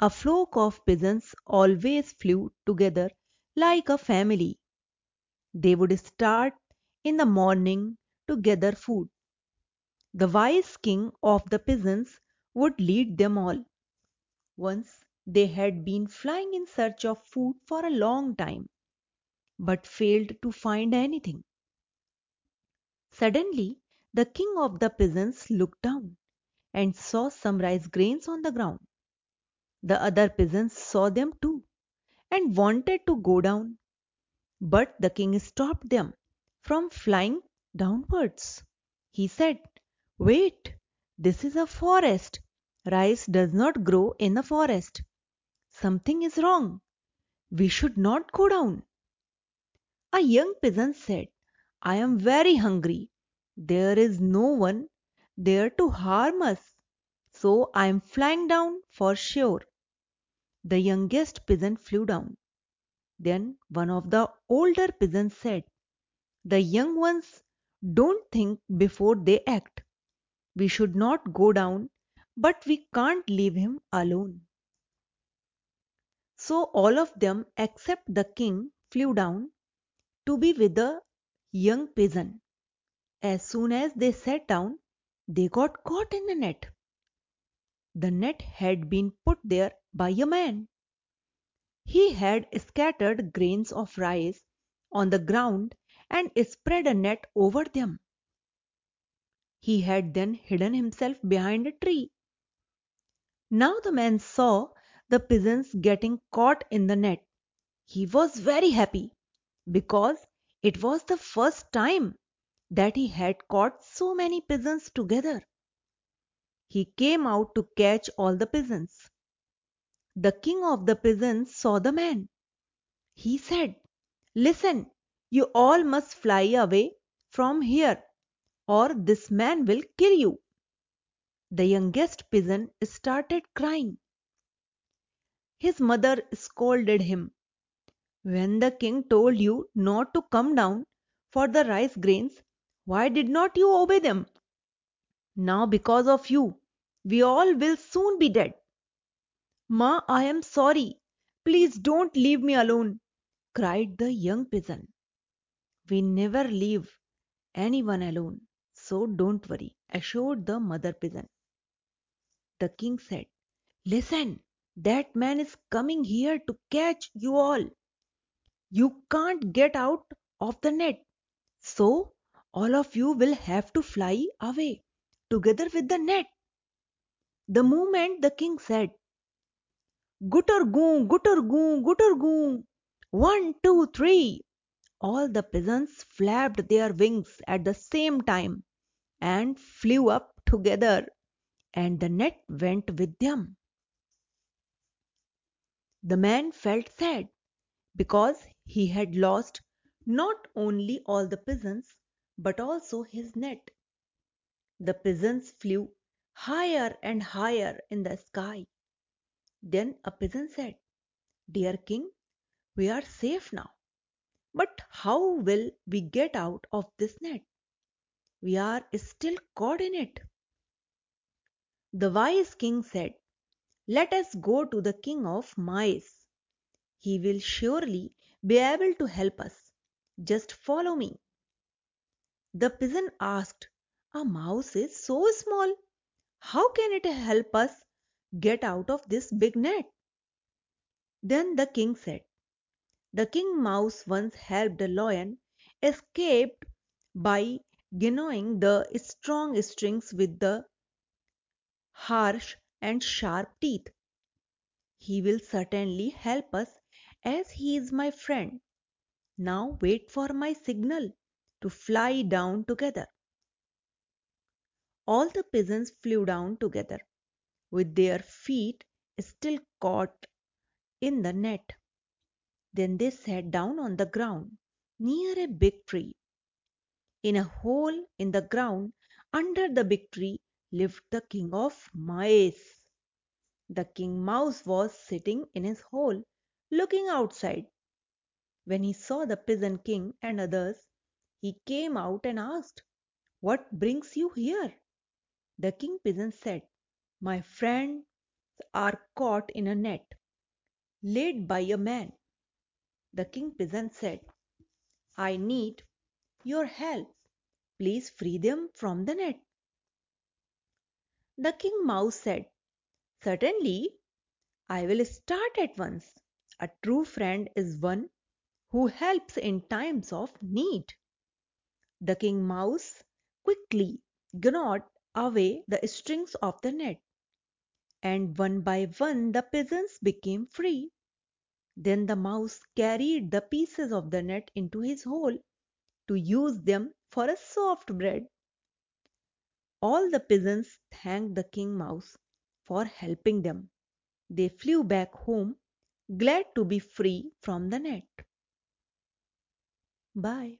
a flock of pigeons always flew together like a family. They would start in the morning to gather food. The wise king of the pigeons would lead them all. Once they had been flying in search of food for a long time, but failed to find anything. Suddenly, the king of the pigeons looked down and saw some rice grains on the ground. The other pigeons saw them too and wanted to go down, but the king stopped them from flying downwards. He said, Wait, this is a forest. Rice does not grow in a forest. Something is wrong. We should not go down. A young peasant said, I am very hungry. There is no one there to harm us, so I am flying down for sure. The youngest peasant flew down. Then one of the older peasants said, The young ones don't think before they act. We should not go down, but we can't leave him alone. So all of them except the king flew down to be with the young peasant. As soon as they sat down, they got caught in the net. The net had been put there by a man. He had scattered grains of rice on the ground and spread a net over them. He had then hidden himself behind a tree. Now the man saw the pigeons getting caught in the net. He was very happy because it was the first time that he had caught so many pigeons together. He came out to catch all the pigeons. The king of the pigeons saw the man. He said, Listen, you all must fly away from here, or this man will kill you. The youngest pigeon started crying. His mother scolded him. When the king told you not to come down for the rice grains, why did not you obey them? Now because of you, we all will soon be dead. Ma, I am sorry. Please don't leave me alone, cried the young pigeon. We never leave anyone alone, so don't worry, assured the mother pigeon. The king said, Listen, that man is coming here to catch you all. You can't get out of the net. So, all of you will have to fly away together with the net. The moment the king said, Goo, Gutter goo, one, two, three, all the pigeons flapped their wings at the same time and flew up together, and the net went with them. The man felt sad because he had lost not only all the pigeons but also his net. The pigeons flew higher and higher in the sky. Then a pigeon said, Dear king, we are safe now. But how will we get out of this net? We are still caught in it. The wise king said, let us go to the king of mice. He will surely be able to help us. Just follow me. The pigeon asked, A mouse is so small. How can it help us get out of this big net? Then the king said, The king mouse once helped a lion escape by gnawing the strong strings with the harsh and sharp teeth. He will certainly help us as he is my friend. Now wait for my signal to fly down together. All the pigeons flew down together, with their feet still caught in the net. Then they sat down on the ground near a big tree. In a hole in the ground under the big tree lived the king of mice. The king mouse was sitting in his hole, looking outside. When he saw the pigeon king and others, he came out and asked, What brings you here? The king pigeon said, My friends are caught in a net laid by a man. The king pigeon said, I need your help. Please free them from the net. The king mouse said, Certainly, I will start at once. A true friend is one who helps in times of need. The king mouse quickly gnawed away the strings of the net, and one by one the pigeons became free. Then the mouse carried the pieces of the net into his hole to use them for a soft bread. All the pigeons thanked the king mouse for helping them. They flew back home, glad to be free from the net. Bye.